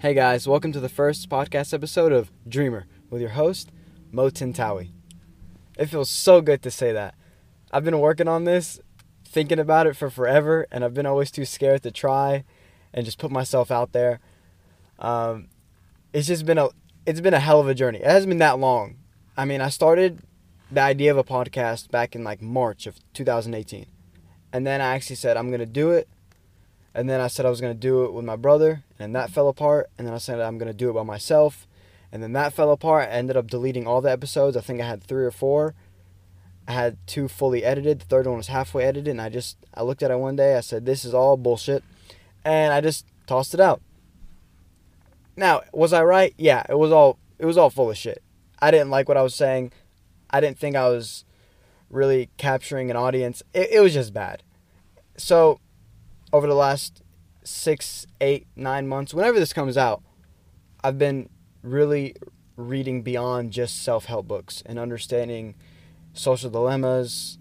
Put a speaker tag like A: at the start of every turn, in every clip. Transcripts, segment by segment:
A: Hey guys, welcome to the first podcast episode of Dreamer with your host, Mo Tintawi. It feels so good to say that. I've been working on this, thinking about it for forever, and I've been always too scared to try and just put myself out there. Um, it's just been a it's been a hell of a journey. It hasn't been that long. I mean, I started the idea of a podcast back in like March of 2018. And then I actually said I'm going to do it and then I said I was going to do it with my brother, and that fell apart. And then I said I'm going to do it by myself, and then that fell apart. I ended up deleting all the episodes. I think I had three or four. I had two fully edited. The third one was halfway edited, and I just I looked at it one day. I said this is all bullshit, and I just tossed it out. Now, was I right? Yeah, it was all it was all full of shit. I didn't like what I was saying. I didn't think I was really capturing an audience. It, it was just bad. So over the last six, eight, nine months, whenever this comes out, I've been really reading beyond just self help books and understanding social dilemmas,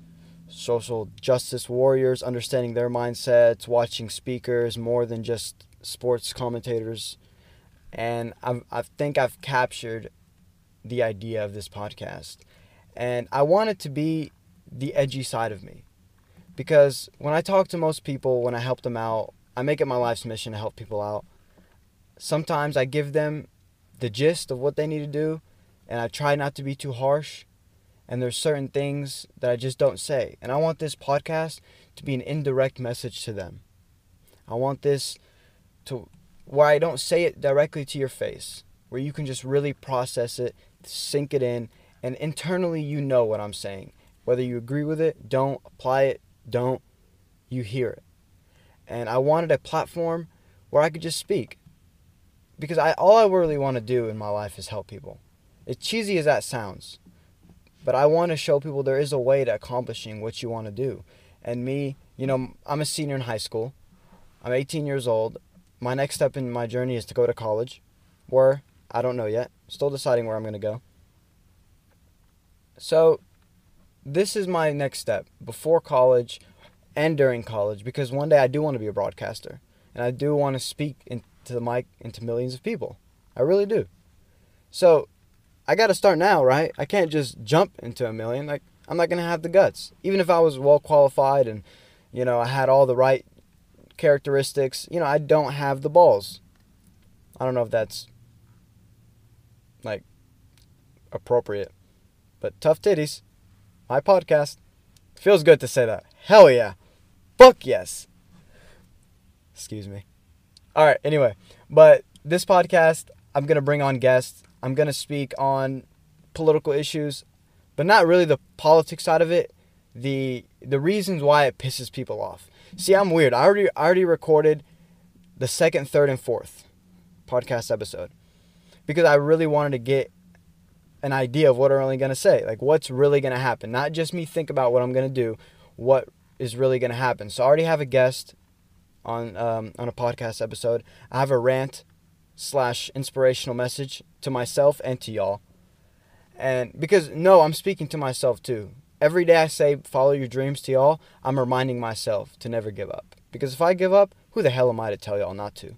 A: social justice warriors, understanding their mindsets, watching speakers more than just sports commentators. And I've, I think I've captured the idea of this podcast. And I want it to be the edgy side of me because when I talk to most people, when I help them out, I make it my life's mission to help people out. Sometimes I give them the gist of what they need to do, and I try not to be too harsh. And there's certain things that I just don't say. And I want this podcast to be an indirect message to them. I want this to where I don't say it directly to your face, where you can just really process it, sink it in, and internally you know what I'm saying. Whether you agree with it, don't apply it, don't, you hear it. And I wanted a platform where I could just speak. Because I all I really want to do in my life is help people. As cheesy as that sounds. But I want to show people there is a way to accomplishing what you want to do. And me, you know, I'm a senior in high school. I'm 18 years old. My next step in my journey is to go to college. Where I don't know yet. Still deciding where I'm going to go. So, this is my next step before college and during college because one day I do want to be a broadcaster and I do want to speak into the mic into millions of people. I really do. So I got to start now, right? I can't just jump into a million. Like I'm not going to have the guts. Even if I was well qualified and you know, I had all the right characteristics, you know, I don't have the balls. I don't know if that's like appropriate. But tough titties my podcast. Feels good to say that. Hell yeah. Fuck yes. Excuse me. All right, anyway, but this podcast, I'm going to bring on guests. I'm going to speak on political issues, but not really the politics side of it, the the reasons why it pisses people off. See, I'm weird. I already I already recorded the second, third, and fourth podcast episode because I really wanted to get an idea of what I'm really going to say. Like, what's really going to happen? Not just me think about what I'm going to do, what is really going to happen. So I already have a guest on um, on a podcast episode. I have a rant slash inspirational message to myself and to y'all. And because no, I'm speaking to myself too. Every day I say follow your dreams to y'all, I'm reminding myself to never give up. Because if I give up, who the hell am I to tell y'all not to?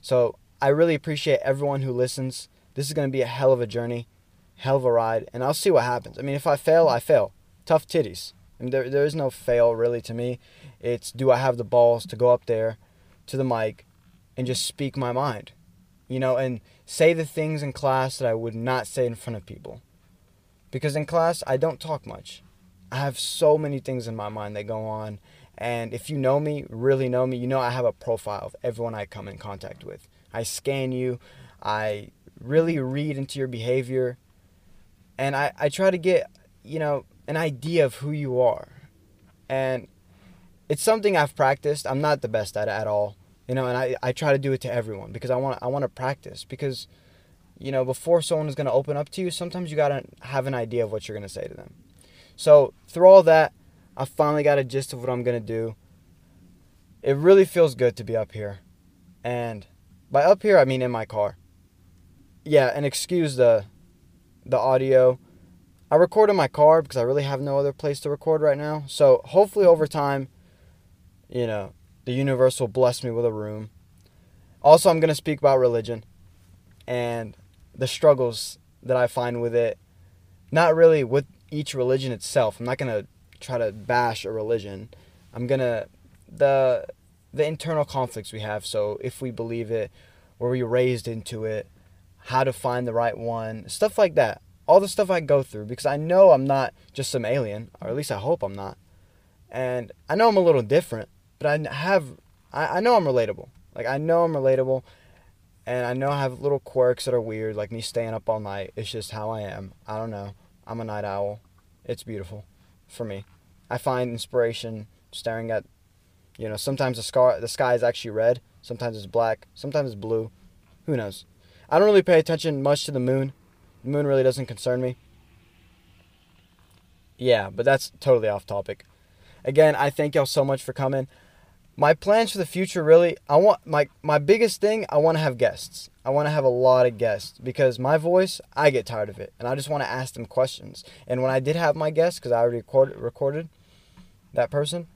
A: So I really appreciate everyone who listens this is going to be a hell of a journey, hell of a ride, and I'll see what happens. I mean, if I fail, I fail. Tough titties. I mean, there, there is no fail really to me. It's do I have the balls to go up there to the mic and just speak my mind, you know, and say the things in class that I would not say in front of people. Because in class, I don't talk much. I have so many things in my mind that go on. And if you know me, really know me, you know I have a profile of everyone I come in contact with. I scan you. I really read into your behavior. And I, I try to get, you know, an idea of who you are. And it's something I've practiced. I'm not the best at it at all. You know, and I, I try to do it to everyone because I want I want to practice because you know, before someone is going to open up to you, sometimes you got to have an idea of what you're going to say to them. So, through all that, I finally got a gist of what I'm going to do. It really feels good to be up here. And by up here, I mean in my car yeah, and excuse the the audio. I record in my car because I really have no other place to record right now. So hopefully over time, you know, the universe will bless me with a room. Also, I'm going to speak about religion and the struggles that I find with it. Not really with each religion itself. I'm not going to try to bash a religion. I'm going to the the internal conflicts we have. So, if we believe it, were we raised into it, how to find the right one, stuff like that. All the stuff I go through because I know I'm not just some alien, or at least I hope I'm not. And I know I'm a little different, but I have I, I know I'm relatable. Like I know I'm relatable and I know I have little quirks that are weird, like me staying up all night. It's just how I am. I don't know. I'm a night owl. It's beautiful for me. I find inspiration staring at you know, sometimes the sky the sky is actually red, sometimes it's black, sometimes it's blue. Who knows? I don't really pay attention much to the moon. The moon really doesn't concern me. Yeah, but that's totally off topic. Again, I thank y'all so much for coming. My plans for the future really, I want my my biggest thing, I want to have guests. I want to have a lot of guests because my voice, I get tired of it and I just want to ask them questions. And when I did have my guests cuz I already recorded recorded that person,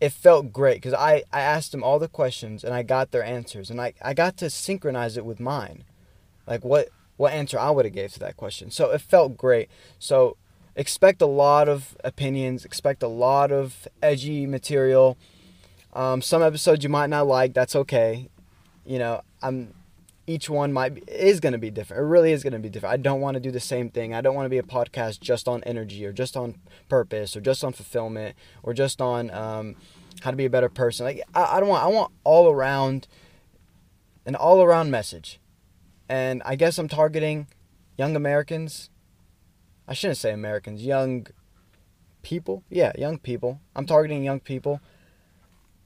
A: it felt great because I, I asked them all the questions and I got their answers and I, I got to synchronize it with mine like what what answer I would have gave to that question. So it felt great. So expect a lot of opinions, expect a lot of edgy material. Um, some episodes you might not like, that's okay. You know, I'm each one might be, is going to be different. It really is going to be different. I don't want to do the same thing. I don't want to be a podcast just on energy or just on purpose or just on fulfillment or just on um, how to be a better person. Like I, I don't want. I want all around an all around message and I guess I'm targeting young Americans. I shouldn't say Americans, young people. Yeah, young people. I'm targeting young people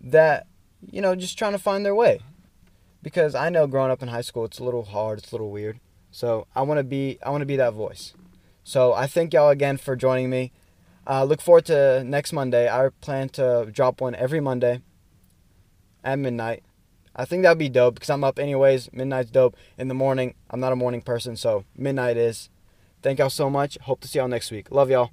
A: that, you know, just trying to find their way. Because I know growing up in high school it's a little hard, it's a little weird. So I want to be I want to be that voice. So I thank y'all again for joining me. Uh, look forward to next Monday. I plan to drop one every Monday at midnight. I think that'd be dope because I'm up anyways. Midnight's dope. In the morning, I'm not a morning person, so midnight is. Thank y'all so much. Hope to see y'all next week. Love y'all.